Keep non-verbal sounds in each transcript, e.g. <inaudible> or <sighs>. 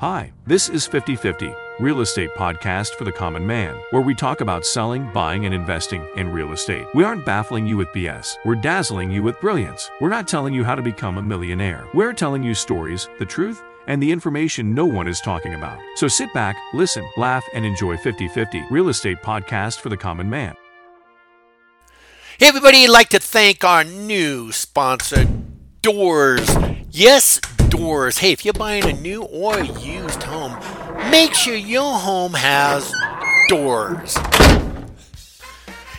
Hi, this is 5050, real estate podcast for the common man, where we talk about selling, buying, and investing in real estate. We aren't baffling you with BS. We're dazzling you with brilliance. We're not telling you how to become a millionaire. We're telling you stories, the truth, and the information no one is talking about. So sit back, listen, laugh, and enjoy 5050, real estate podcast for the common man. Hey, everybody, I'd like to thank our new sponsor, Doors. Yes, Doors. Hey, if you're buying a new or used home, make sure your home has doors.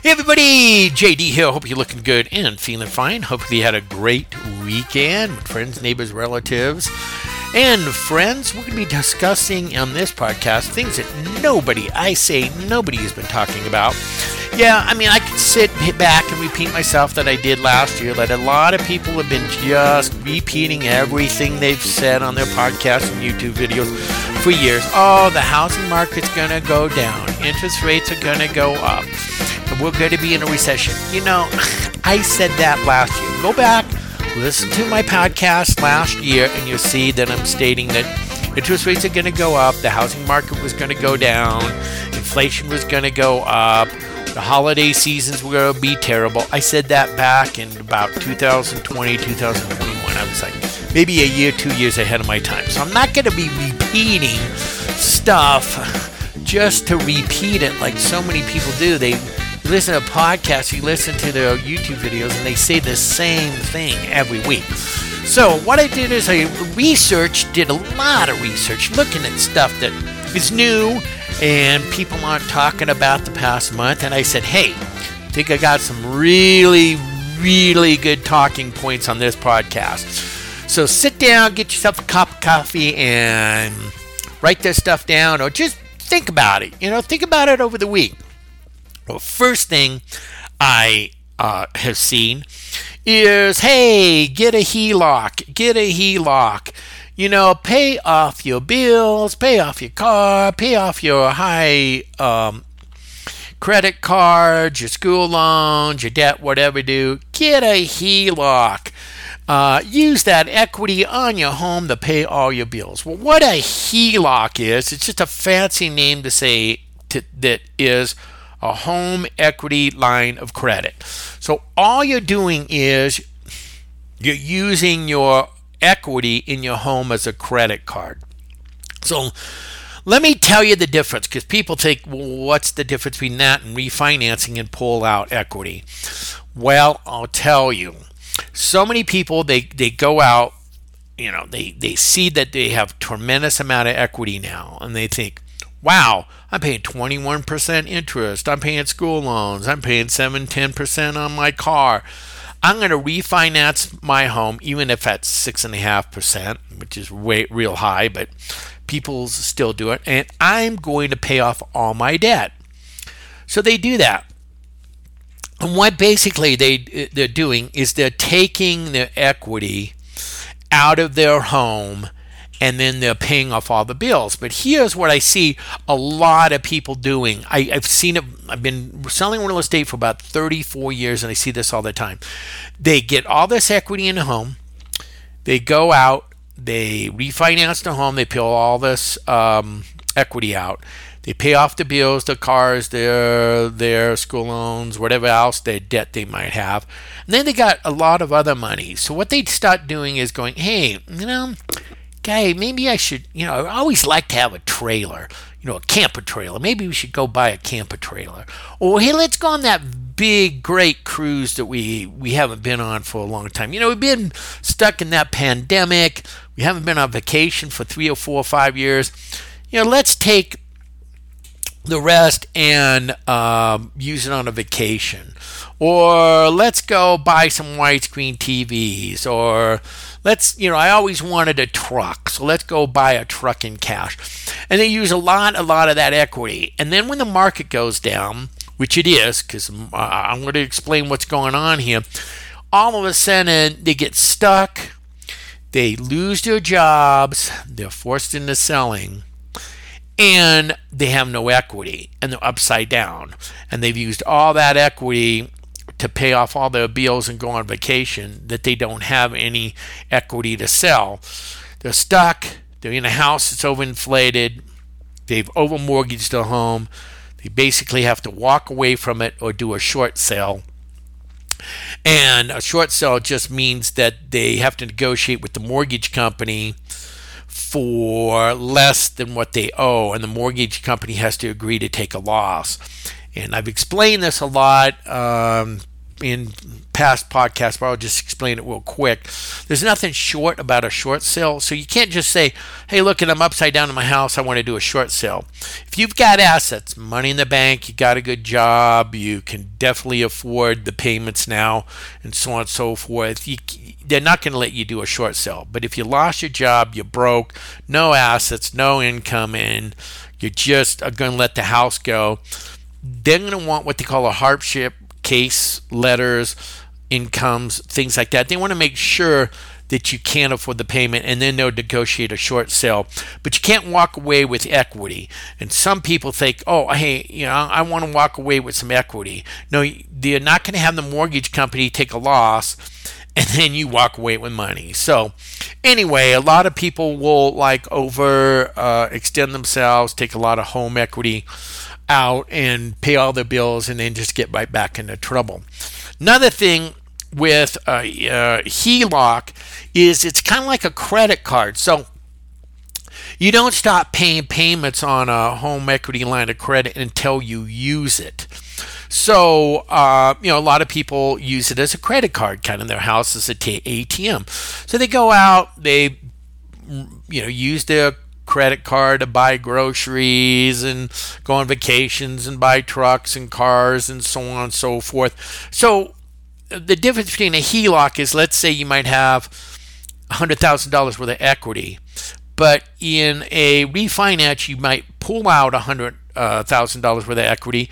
Hey, everybody, JD here. Hope you're looking good and feeling fine. Hopefully, you had a great weekend with friends, neighbors, relatives. And friends, we're going to be discussing on this podcast things that nobody, I say nobody, has been talking about. Yeah, I mean, I could sit back and repeat myself that I did last year. That a lot of people have been just repeating everything they've said on their podcasts and YouTube videos for years. Oh, the housing market's going to go down. Interest rates are going to go up. And we're going to be in a recession. You know, <sighs> I said that last year. Go back, listen to my podcast last year, and you'll see that I'm stating that interest rates are going to go up, the housing market was going to go down, inflation was going to go up, the holiday seasons were going to be terrible. I said that back in about 2020, 2021. I was like maybe a year, two years ahead of my time. So I'm not going to be repeating stuff just to repeat it like so many people do. They listen to podcasts, you listen to their YouTube videos, and they say the same thing every week. So what I did is I researched, did a lot of research, looking at stuff that is new and people aren't talking about the past month. And I said, hey, I think I got some really, really good talking points on this podcast. So sit down, get yourself a cup of coffee, and write this stuff down, or just think about it. You know, think about it over the week. Well, first thing I uh, have seen is hey, get a HELOC, get a HELOC. You know, pay off your bills, pay off your car, pay off your high um, credit cards, your school loans, your debt, whatever you do. Get a HELOC. Uh, use that equity on your home to pay all your bills. Well, what a HELOC is, it's just a fancy name to say to, that is a home equity line of credit. So all you're doing is you're using your equity in your home as a credit card. So let me tell you the difference because people think, well, what's the difference between that and refinancing and pull out equity? Well, I'll tell you. So many people they, they go out, you know, they, they see that they have tremendous amount of equity now and they think, wow, I'm paying 21% interest. I'm paying school loans. I'm paying 7 10% on my car. I'm going to refinance my home, even if that's 6.5%, which is way, real high, but people still do it. And I'm going to pay off all my debt. So they do that. And what basically they, uh, they're doing is they're taking the equity out of their home and then they're paying off all the bills. But here's what I see a lot of people doing. I, have seen it, I've been selling real estate for about 34 years, and I see this all the time. They get all this equity in the home, they go out, they refinance the home, they pay all this um, equity out. They pay off the bills, the cars, their their school loans, whatever else their debt they might have. And then they got a lot of other money. So what they start doing is going, hey, you know, okay, maybe I should, you know, I always like to have a trailer, you know, a camper trailer. Maybe we should go buy a camper trailer. Or hey, let's go on that big, great cruise that we we haven't been on for a long time. You know, we've been stuck in that pandemic. We haven't been on vacation for three or four or five years. You know, let's take the rest and um, use it on a vacation. Or let's go buy some widescreen TVs. Or let's, you know, I always wanted a truck, so let's go buy a truck in cash. And they use a lot, a lot of that equity. And then when the market goes down, which it is, because I'm going to explain what's going on here, all of a sudden they get stuck, they lose their jobs, they're forced into selling and they have no equity and they're upside down. And they've used all that equity to pay off all their bills and go on vacation that they don't have any equity to sell. They're stuck. They're in a house that's overinflated, they've overmortgaged a home, they basically have to walk away from it or do a short sale. And a short sale just means that they have to negotiate with the mortgage company for less than what they owe, and the mortgage company has to agree to take a loss. And I've explained this a lot. Um, in past podcasts, but I'll just explain it real quick. There's nothing short about a short sale, so you can't just say, "Hey, look, I'm upside down in my house. I want to do a short sale." If you've got assets, money in the bank, you got a good job, you can definitely afford the payments now, and so on and so forth. You, they're not going to let you do a short sale. But if you lost your job, you're broke, no assets, no income, and you're just going to let the house go, they're going to want what they call a hardship case letters, incomes, things like that. They want to make sure that you can't afford the payment and then they'll negotiate a short sale. But you can't walk away with equity. And some people think, oh, hey, you know, I want to walk away with some equity. No, they're not going to have the mortgage company take a loss and <laughs> then you walk away with money. So, anyway, a lot of people will like over uh, extend themselves, take a lot of home equity out and pay all their bills and then just get right back into trouble. Another thing with a, uh, HELOC is it's kind of like a credit card. So you don't stop paying payments on a home equity line of credit until you use it. So, uh, you know, a lot of people use it as a credit card, kind of in their house as a t- ATM. So they go out, they, you know, use their credit card to buy groceries and go on vacations and buy trucks and cars and so on and so forth. So the difference between a HELOC is let's say you might have $100,000 worth of equity, but in a refinance you might pull out $100,000 uh, worth of equity,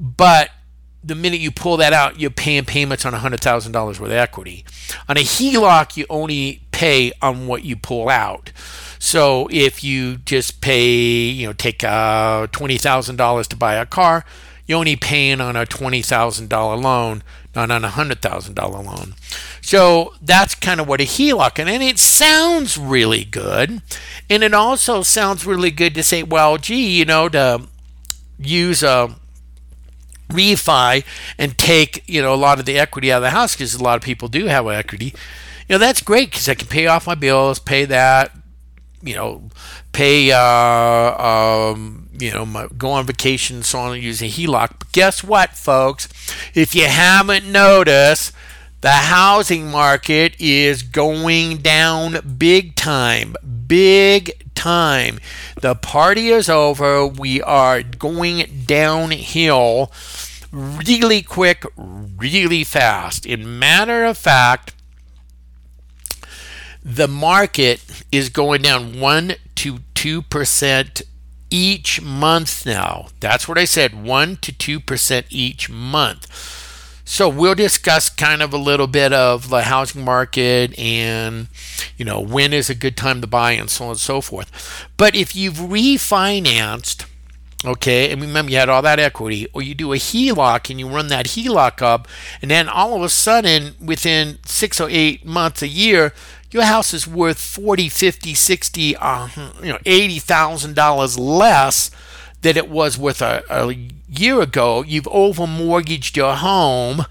but the minute you pull that out, you're paying payments on $100,000 worth of equity. On a HELOC, you only pay on what you pull out. So if you just pay, you know, take uh, $20,000 to buy a car, you're only paying on a $20,000 loan, not on a $100,000 loan. So that's kind of what a HELOC and, And it sounds really good. And it also sounds really good to say, well, gee, you know, to use a refi and take, you know, a lot of the equity out of the house because a lot of people do have equity. You know, that's great because I can pay off my bills, pay that, you know, pay, uh, um, you know, my, go on vacation and so on and using HELOC. But guess what, folks? If you haven't noticed, the housing market is going down big time. Big time. The party is over. We are going downhill really quick, really fast. In matter of fact, the market is going down 1 to 2% each month now. That's what I said 1 to 2% each month. So we'll discuss kind of a little bit of the housing market and you know when is a good time to buy and so on and so forth. But if you've refinanced okay and remember you had all that equity or you do a HELOC and you run that HELOC up and then all of a sudden within 6 or 8 months a year your house is worth 40 50 60 uh, you know 80000 dollars less than it was worth a, a year ago you've over mortgaged your home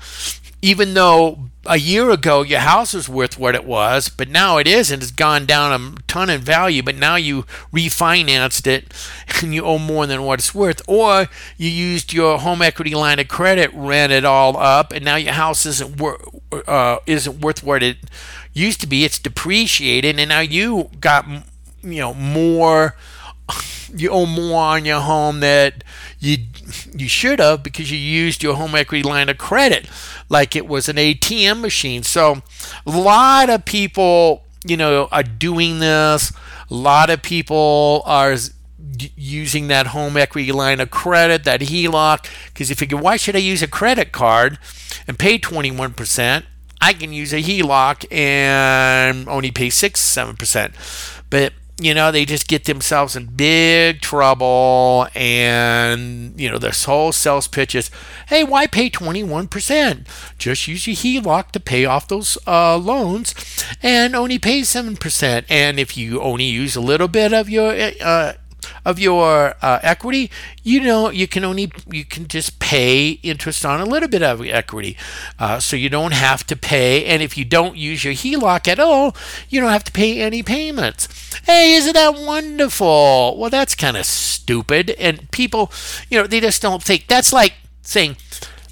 even though a year ago your house was worth what it was, but now it isn't. It's gone down a ton in value, but now you refinanced it <laughs> and you owe more than what it's worth. Or you used your home equity line of credit, ran it all up, and now your house isn't, wor- uh, isn't worth what it used to be. It's depreciated, and now you got you know more <laughs> you owe more on your home that you you should have because you used your home equity line of credit like it was an ATM machine. So a lot of people, you know, are doing this. A lot of people are using that home equity line of credit, that HELOC, because if you figure, why should I use a credit card and pay 21%? I can use a HELOC and only pay 6 7%. But you know, they just get themselves in big trouble. And, you know, this whole sales pitch is hey, why pay 21%? Just use your HELOC to pay off those uh, loans and only pay 7%. And if you only use a little bit of your uh, of your uh, equity, you know you can only you can just pay interest on a little bit of equity, uh, so you don't have to pay. And if you don't use your HELOC at all, you don't have to pay any payments. Hey, isn't that wonderful? Well, that's kind of stupid, and people, you know, they just don't think that's like saying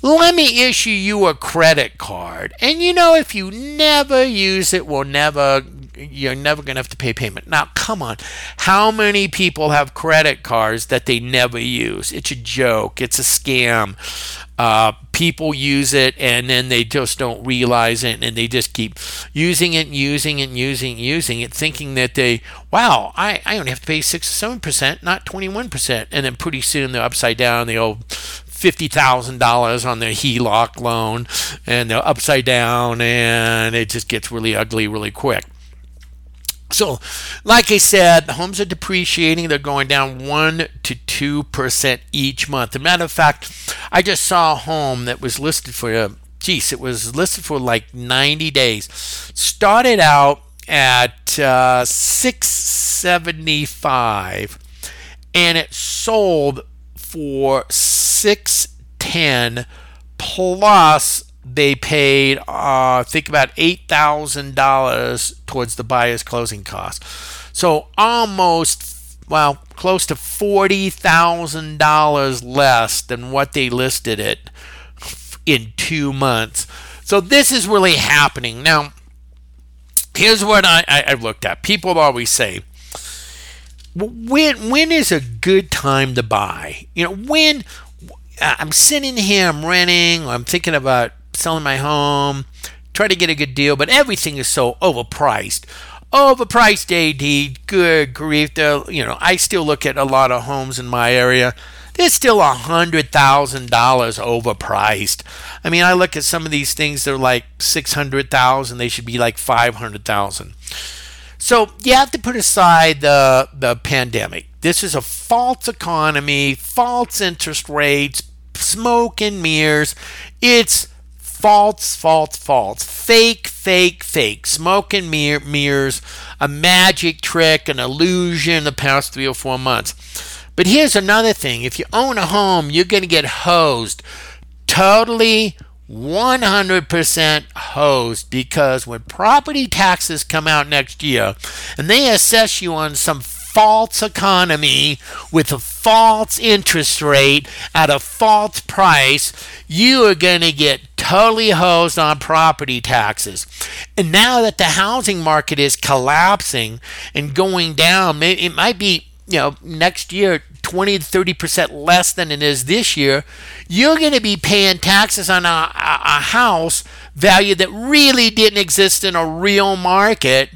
let me issue you a credit card. And you know, if you never use it, we'll never you're never going to have to pay payment. Now, come on. How many people have credit cards that they never use? It's a joke. It's a scam. Uh, people use it and then they just don't realize it and they just keep using it, using it, using it, using it, thinking that they, wow, I, I only have to pay 6 or 7%, not 21%. And then pretty soon they're upside down. They owe $50,000 on their HELOC loan and they're upside down and it just gets really ugly really quick. So, like I said, homes are depreciating. They're going down 1 to 2% each month. As a matter of fact, I just saw a home that was listed for, uh, geez, it was listed for like 90 days. Started out at uh, 675 and it sold for 610 plus they paid uh, think about eight thousand dollars towards the buyer's closing costs. So almost well close to forty thousand dollars less than what they listed it in two months. So this is really happening now. Here's what I, I, I looked at. People always say, when when is a good time to buy? You know, when I'm sitting here, I'm renting, I'm thinking about selling my home, try to get a good deal, but everything is so overpriced. Overpriced AD, good grief. You know, I still look at a lot of homes in my area. They're still a hundred thousand dollars overpriced. I mean, I look at some of these things; they're like six hundred thousand. They should be like five hundred thousand. So you have to put aside the the pandemic. This is a false economy, false interest rates, smoke and mirrors. It's false, false, false, fake, fake, fake, smoke and mir- mirrors, a magic trick, an illusion the past three or four months. But here's another thing if you own a home, you're going to get hosed. Totally 100% hosed because when property taxes come out next year and they assess you on some false economy with a false interest rate at a false price, you are going to get totally hosed on property taxes. And now that the housing market is collapsing and going down, it might be, you know, next year 20 to 30% less than it is this year, you're going to be paying taxes on a, a house value that really didn't exist in a real market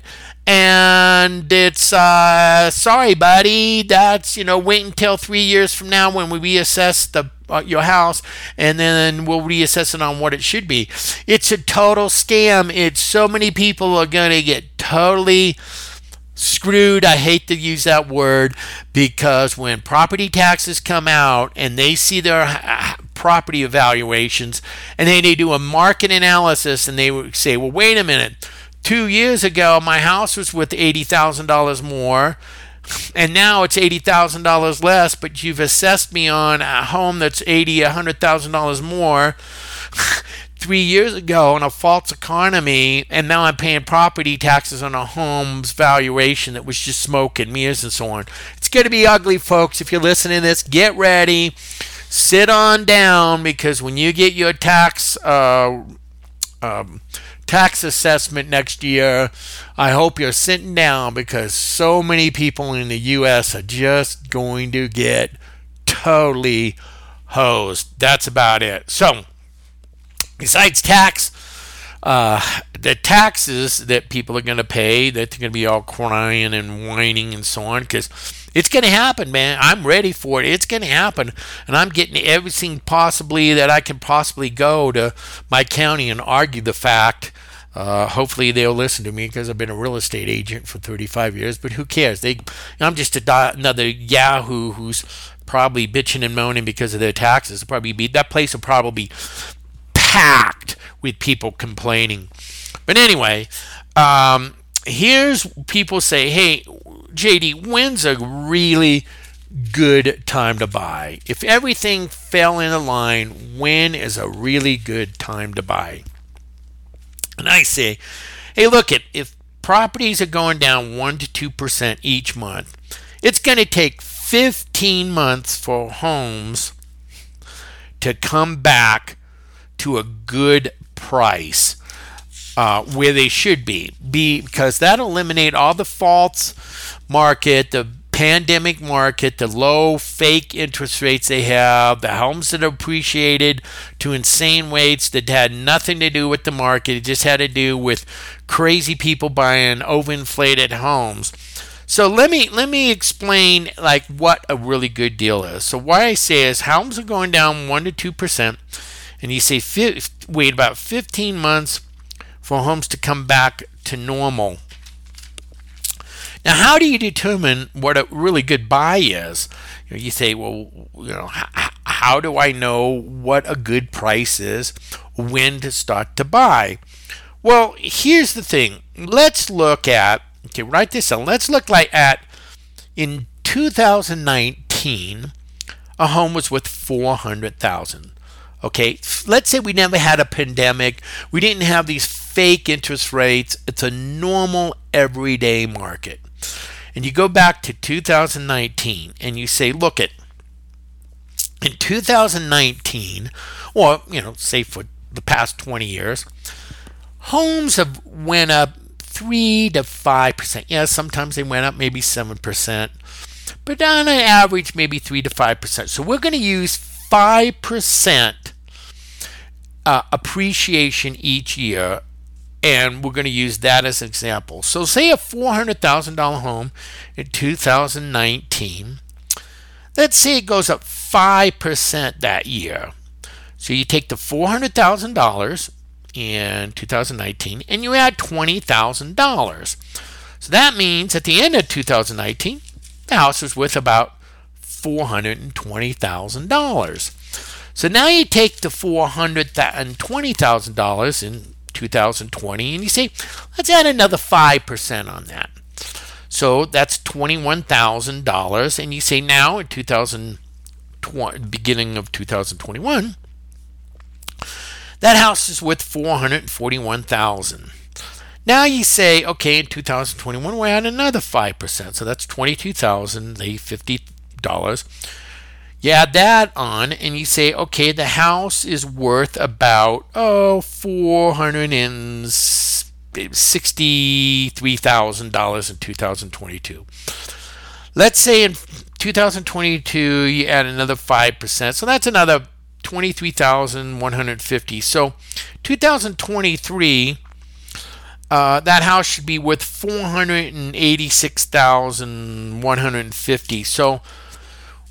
and it's uh, sorry buddy. That's you know wait until three years from now when we reassess the uh, your house and then we'll reassess it on what it should be. It's a total scam. It's so many people are to get totally screwed. I hate to use that word because when property taxes come out and they see their property evaluations and then they do a market analysis and they say well wait a minute Two years ago, my house was worth $80,000 more, and now it's $80,000 less, but you've assessed me on a home that's $80, $100,000 more. <laughs> Three years ago in a false economy, and now I'm paying property taxes on a home's valuation that was just smoke and mirrors and so on. It's going to be ugly, folks. If you're listening to this, get ready. Sit on down because when you get your tax uh, um, tax assessment next year. I hope you're sitting down because so many people in the U.S. are just going to get totally hosed. That's about it. So, besides tax, uh, the taxes that people are going to pay, that they're going to be all crying and whining and so on, because it's going to happen, man. I'm ready for it. It's going to happen. And I'm getting everything possibly that I can possibly go to my county and argue the fact Uh, hopefully they'll listen to me because I've been a real estate agent for 35 years. But who cares? They, I'm just a, another Yahoo who's probably bitching and moaning because of their taxes. It'll probably be that place will probably be packed with people complaining. But anyway, um, here's people say, "Hey, JD, when's a really good time to buy? If everything fell in a line, when is a really good time to buy?" And I say, "Hey, look it if properties are going down 1 to 2% each month, it's going to take 15 months for homes to come back to a good price uh, where they should be, be because that'll eliminate all the false market, the pandemic market, the low fake interest rates they have, the homes that are appreciated to insane rates that had nothing to do with the market. It just had to do with crazy people buying overinflated homes. So let me let me explain like what a really good deal is. So why I say is homes are going down one to two percent, and you say wait about 15 months for homes to come back to normal. Now, how do you determine what a really good buy is? You, know, you say, well, you know, how, how do I know what a good price is? When to start to buy? Well, here's the thing. Let's look at okay, write this down. Let's look like at in 2019, a home was worth 400,000. Okay, let's say we never had a pandemic. We didn't have these fake interest rates. It's a normal everyday market. And you go back to 2019 and you say, look at in 2019, or you know, say for the past 20 years, homes have went up three to five percent. Yeah, sometimes they went up maybe seven percent, but on an average, maybe three to five percent. So we're going to use five percent uh, appreciation each year, and we're going to use that as an example. So, say a $400,000 home in 2019, let's say it goes up 5% that year. So, you take the $400,000 in 2019 and you add $20,000. So, that means at the end of 2019, the house was worth about $420,000. So now you take the $420,000 in 2020 and you say, let's add another 5% on that. So that's $21,000. And you say now in 2020, beginning of 2021, that house is worth 441,000. Now you say, okay, in 2021 we add another 5%, so that's $22,050 you add that on and you say, okay, the house is worth about, oh, $463,000 in 2022. Let's say in 2022 you add another 5%, so that's another 23,150. So 2023 uh, that house should be worth 486,150. So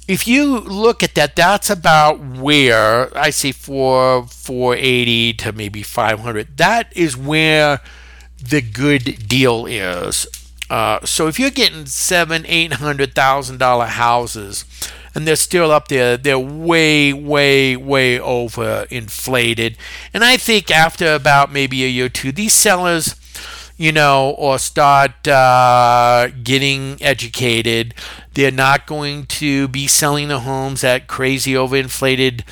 if you look at that, that's about where I see four, 480 to maybe 500. That is where the good deal is. Uh, so if you're getting seven, eight hundred thousand dollar houses, and they're still up there, they're way, way, way over inflated. And I think after about maybe a year or two, these sellers you know, or start uh, getting educated. They're not going to be selling the homes at crazy overinflated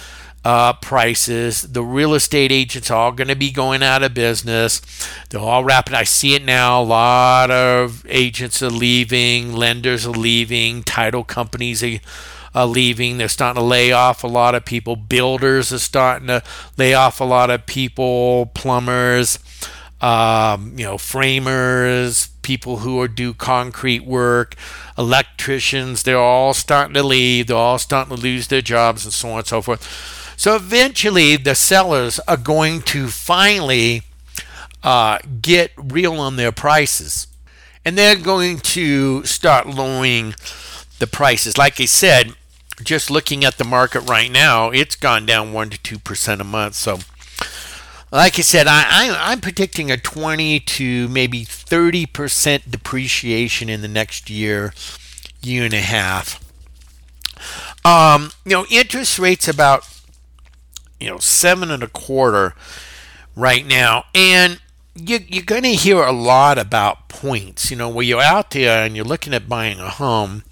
uh, prices. The real estate agents are all going to be going out of business. They're all wrapping. I see it now. A lot of agents are leaving, lenders are leaving, title companies are, leaving. They're starting to lay off a lot of people. Builders are starting to lay off a lot of people, plumbers um, you know, framers, people who are do concrete work, electricians, they're all starting to leave, they're all starting to lose their jobs and so on and so forth. So eventually the sellers are going to finally uh, get real on their prices. And they're going to start lowering the prices. Like I said, just looking at the market right now, it's gone down 1 to 2% a month. So like I said, I, I, I'm predicting a 20 to maybe 30% depreciation in the next year, year and a half. Um, you know, interest rates about, you know, seven and a quarter right now. And you, you're going to hear a lot about points. You know, where you're out there and you're looking at buying a home,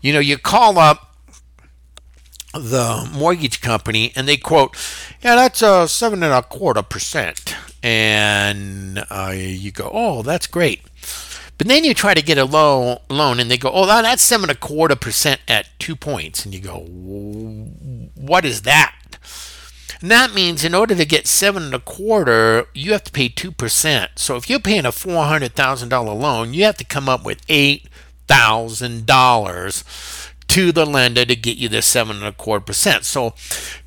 you know, you call up the mortgage company and they quote, yeah, that's a seven and a quarter percent. And uh, you go, oh, that's great. But then you try to get a loan, loan and they go, oh, that's seven and a quarter percent at two points. And you go, what is that? And that means in order to get seven and a quarter, you have to pay two percent. So if you're paying a four hundred thousand dollar loan, you have to come up with eight thousand dollars to the lender to get you the seven and a quarter percent. So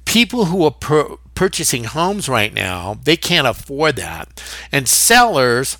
people who are purchasing homes right now, they can't afford that. And sellers,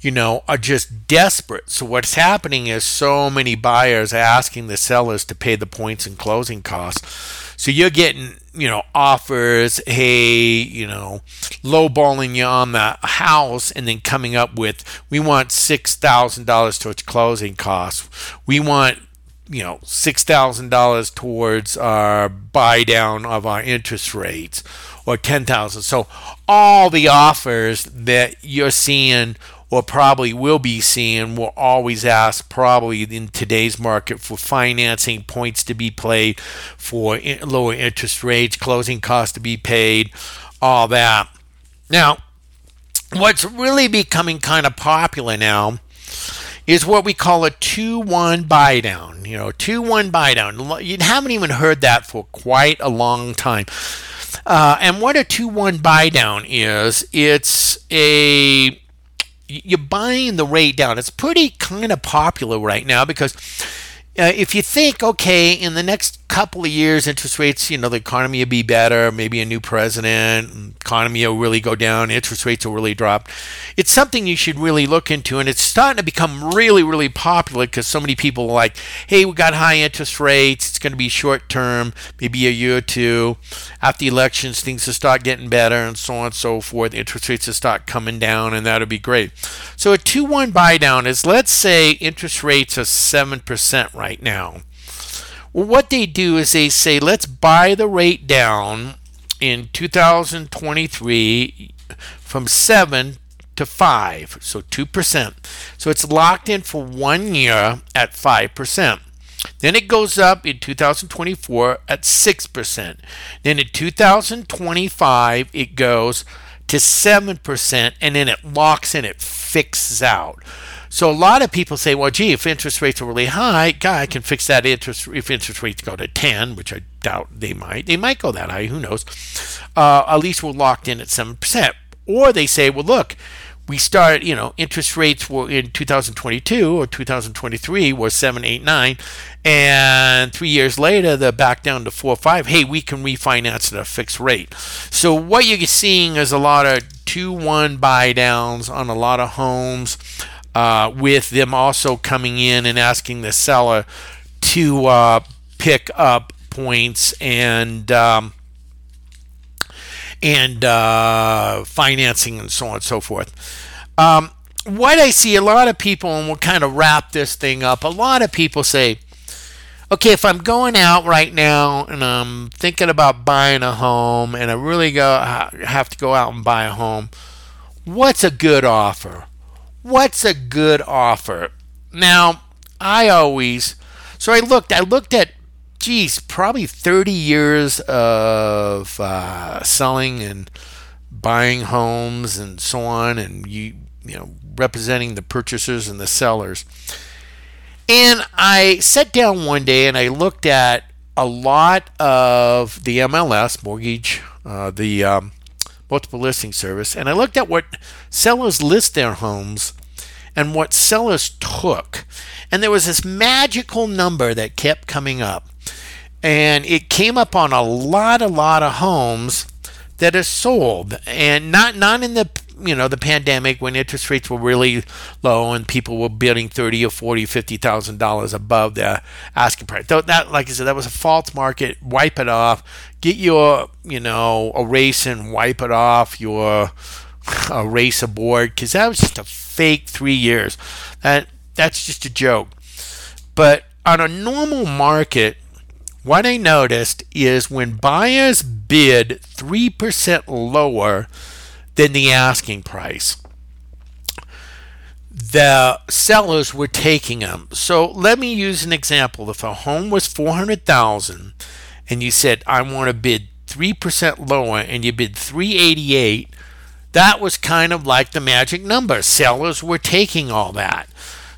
you know, are just desperate. So what's happening is so many buyers asking the sellers to pay the points and closing costs. So you're getting, you know, offers, hey, you know, lowballing you on the house and then coming up with, we want $6,000 towards closing costs. We want you know six thousand dollars towards our buy down of our interest rates or ten thousand. So all the offers that you're seeing or probably will be seeing will always ask probably in today's market for financing points to be played for lower interest rates closing costs to be paid all that. Now what's really becoming kind of popular now is what we call a 2-1 buy down. You know, 2-1 buy down. You haven't even heard that for quite a long time. Uh, and what a 2-1 buy down is, it's a you're buying the rate down. It's pretty kind of popular right now because uh, if you think, okay, in the next couple of years, interest rates, you know, the economy will be better, maybe a new president, economy will really go down, interest rates will really drop. It's something you should really look into, and it's starting to become really, really popular because so many people are like, hey, we got high interest rates, it's going to be short term, maybe a year or two. After the elections, things will start getting better, and so on and so forth. Interest rates will start coming down, and that'll be great. So a 2 1 buy down is let's say interest rates are 7% right now well, what they do is they say, let's buy the rate down in 2023 from 7 to 5, so 2%. So it's locked in for one year at 5%. Then it goes up in 2024 at 6%. Then in 2025, it goes to 7%, and then it locks in, it fixes out. So a lot of people say, well, gee, if interest rates are really high, God, I can fix that interest. If interest rates go to 10, which I doubt they might, they might go that high. Who knows? Uh, at least we're locked in at 7%. Or they say, well, look, we start, you know, interest rates were in 2022 or 2023 were 7, 8, 9, and three years later they're back down to 4, 5. Hey, we can refinance at a fixed rate. So what you're seeing is a lot of 2, 1 buy downs on a lot of homes uh, with them also coming in and asking the seller to uh, pick up points and um, and uh, financing and so on and so forth. Um, what I see a lot of people, and we'll kind of wrap this thing up. A lot of people say, okay, if I'm going out right now and I'm thinking about buying a home, and I really go have to go out and buy a home, what's a good offer? What's a good offer? Now, I always so I looked I looked at geez, probably 30 years of uh, selling and buying homes and so on and you you know representing the purchasers and the sellers. And I sat down one day and I looked at a lot of the MLS mortgage, uh, the um, multiple listing service, and I looked at what sellers list their homes and what sellers took. And there was this magical number that kept coming up. And it came up on a lot, a lot of homes that are sold, and not not in the you know the pandemic when interest rates were really low and people were bidding thirty or forty, fifty thousand dollars above their asking price. Though that, like I said, that was a false market. Wipe it off. Get your you know erase and wipe it off your erase board because that was just a fake three years. That that's just a joke. But on a normal market, what I noticed is when buyers bid 3% lower than the asking price, the sellers were taking them. So let me use an example. If a home was 400,000 and you said I want to bid 3% lower and you bid 388, that was kind of like the magic number. Sellers were taking all that.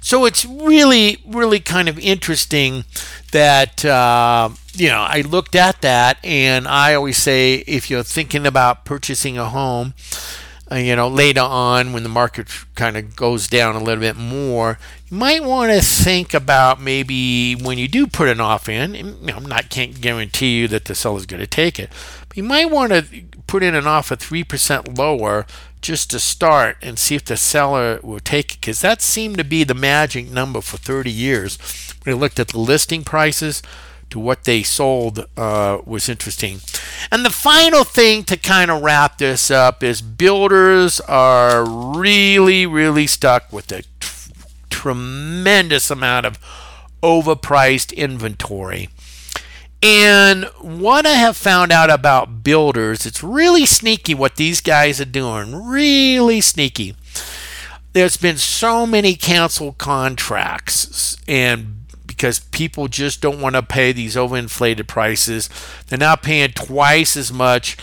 So it's really, really kind of interesting that, uh, you know, I looked at that and I always say if you're thinking about purchasing a home, uh, you know, later on when the market kind of goes down a little bit more, you might want to think about maybe when you do put an offer in, you know, I'm not can't guarantee you that the seller's going to take it, but you might want to put in an offer 3% lower just to start and see if the seller will take it because that seemed to be the magic number for 30 years. I looked at the listing prices to what they sold uh, was interesting. And the final thing to kind of wrap this up is builders are really, really stuck with a t- tremendous amount of overpriced inventory. And what I have found out about builders, it's really sneaky what these guys are doing. Really sneaky. There's been so many canceled contracts, and because people just don't want to pay these overinflated prices, they're now paying twice as much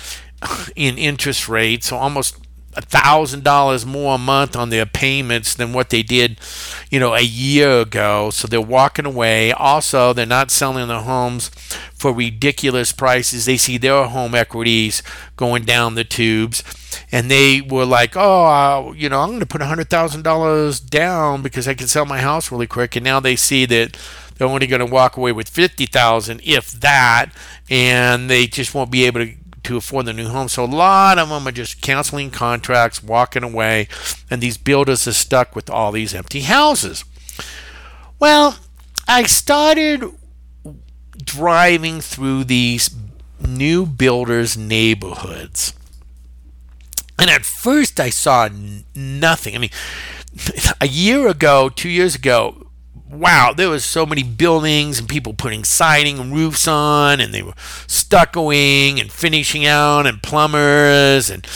in interest rates, so almost thousand dollars more a month on their payments than what they did, you know, a year ago. So they're walking away. Also, they're not selling the homes for ridiculous prices. They see their home equities going down the tubes, and they were like, "Oh, uh, you know, I'm going to put a hundred thousand dollars down because I can sell my house really quick." And now they see that they're only going to walk away with fifty thousand, if that, and they just won't be able to to afford the new home. So a lot of them are just canceling contracts, walking away, and these builders are stuck with all these empty houses. Well, I started driving through these new builders' neighborhoods. And at first I saw n- nothing. I mean, <laughs> a year ago, two years ago, wow, there was so many buildings and people putting siding and roofs on, and they were stuccoing and finishing out, and plumbers and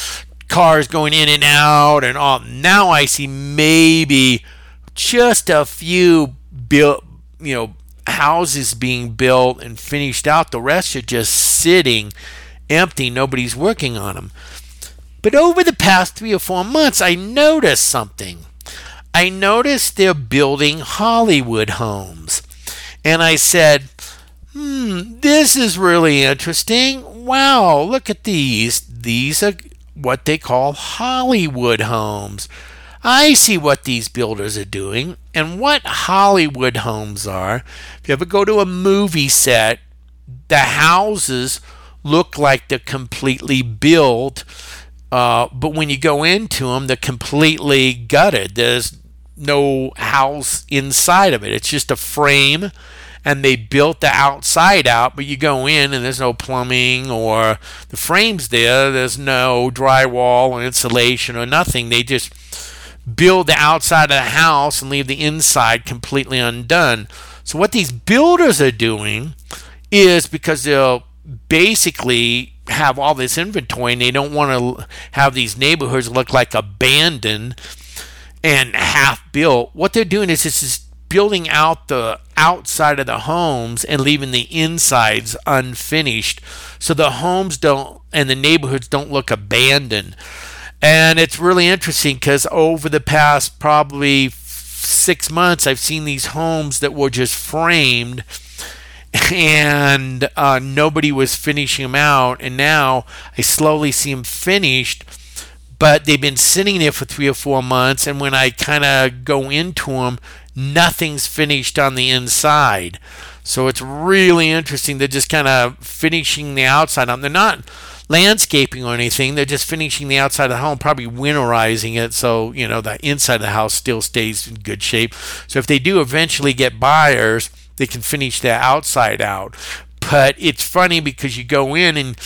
cars going in and out, and all. Now I see maybe just a few built, you know, houses being built and finished out. The rest are just sitting empty. Nobody's working on them. But over the past three or four months, I noticed something. I noticed they're building Hollywood homes. And I said, hmm, this is really interesting. Wow, look at these. These are what they call Hollywood homes. I see what these builders are doing and what Hollywood homes are. If you ever go to a movie set, the houses look like they're completely built, uh, but when you go into them, they're completely gutted. There's no house inside of it. It's just a frame and they built the outside out, but you go in and there's no plumbing or the frame's there, there's no drywall or insulation or nothing. They just build the outside of the house and leave the inside completely undone. So what these builders are doing is because they'll basically have all this inventory and they don't want to have these neighborhoods look like abandoned and half built. What they're doing is just building out the outside of the homes and leaving the insides unfinished so the homes don't and the neighborhoods don't look abandoned. And it's really interesting because over the past probably six months, I've seen these homes that were just framed and uh, nobody was finishing them out. And now I slowly see them finished but they've been sitting there for three or four months. And when I kind of go into them, nothing's finished on the inside. So it's really interesting. They're just kind of finishing the outside. They're not landscaping or anything. They're just finishing the outside of the home, probably winterizing it so, you know, the inside of the house still stays in good shape. So if they do eventually get buyers, they can finish the outside out. But it's funny because you go in and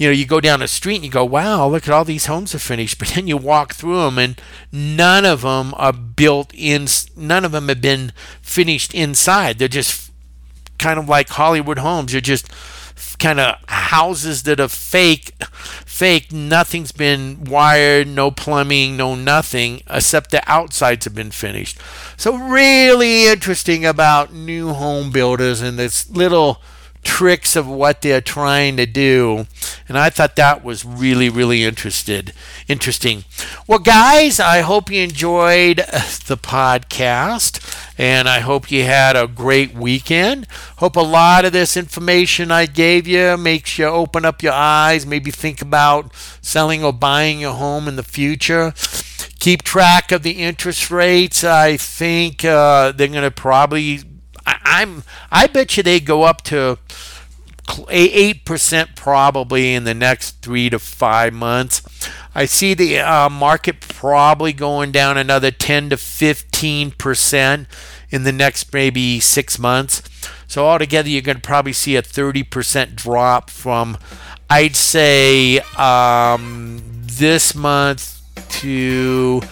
you know, you go down a street and you go, wow, look at all these homes are finished. <laughs> But then you walk through them and none of them are built in, none of them have been finished inside. They're just kind of like Hollywood homes. They're just kind of houses that are fake fake nothing's been wired no plumbing no nothing except the outsides have been finished so really interesting about new home builders and this little tricks of what they're trying to do. And I thought that was really, really interested, interesting. Well, guys, I hope you enjoyed the podcast and I hope you had a great weekend. Hope a lot of this information I gave you makes you open up your eyes, maybe think about selling or buying your home in the future. Keep track of the interest rates. I think uh, they're going to probably I, am I bet you they go up to eight percent probably in the next three to five months. I see the uh, market probably going down another 10 to 15 percent in the next maybe six months. So altogether, you're going to probably see a 30 percent drop from, I'd say, um, this month to,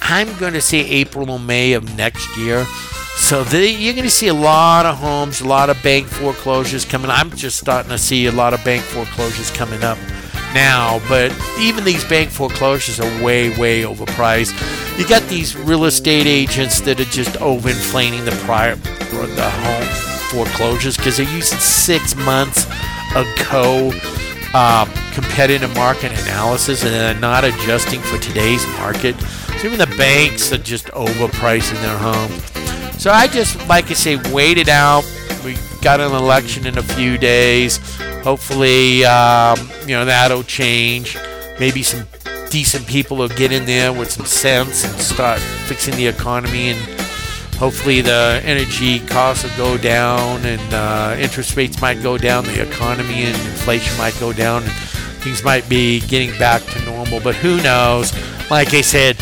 I'm going to say April or May of next year. So you're going to see a lot of homes, a lot of bank foreclosures coming. I'm just starting to see a lot of bank foreclosures coming up now, but even these bank foreclosures are way, way overpriced. You got these real estate agents that are just overinflating the prior the home foreclosures because they're using six months ago um, competitive market analysis and they're not adjusting for today's market. So even the banks are just overpricing their homes. So I just, like I say, wait it out. We got an election in a few days. Hopefully, um, you know, that'll change. Maybe some decent people will get in there with some sense and start fixing the economy and hopefully the energy costs will go down and uh, interest rates might go down the economy and inflation might go down and things might be getting back to normal but who knows like i said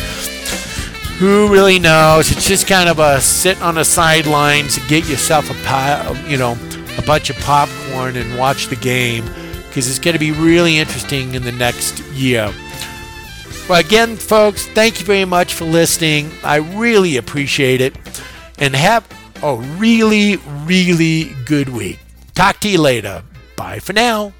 who really knows? It's just kind of a sit on the sidelines get yourself a you know, a bunch of popcorn and watch the game because it's going to be really interesting in the next year. Well, again, folks, thank you very much for listening. I really appreciate it. And have a really, really good week. Talk to you later. Bye for now.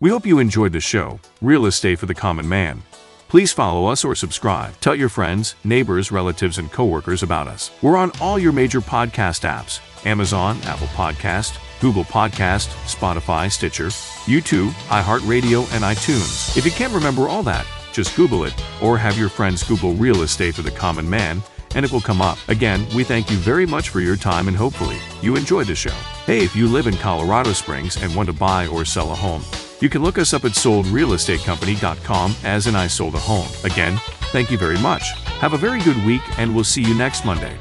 We hope you enjoyed the show, Real Estate for the Common Man. Please follow us or subscribe. Tell your friends, neighbors, relatives, and coworkers about us. We're on all your major podcast apps Amazon, Apple Podcast, Google Podcast, Spotify, Stitcher, YouTube, iHeartRadio, and iTunes. If you can't remember all that, just Google it or have your friends Google real estate for the common man and it will come up. Again, we thank you very much for your time and hopefully you enjoyed the show. Hey, if you live in Colorado Springs and want to buy or sell a home, you can look us up at soldrealestatecompany.com as in I sold a home. Again, thank you very much. Have a very good week and we'll see you next Monday.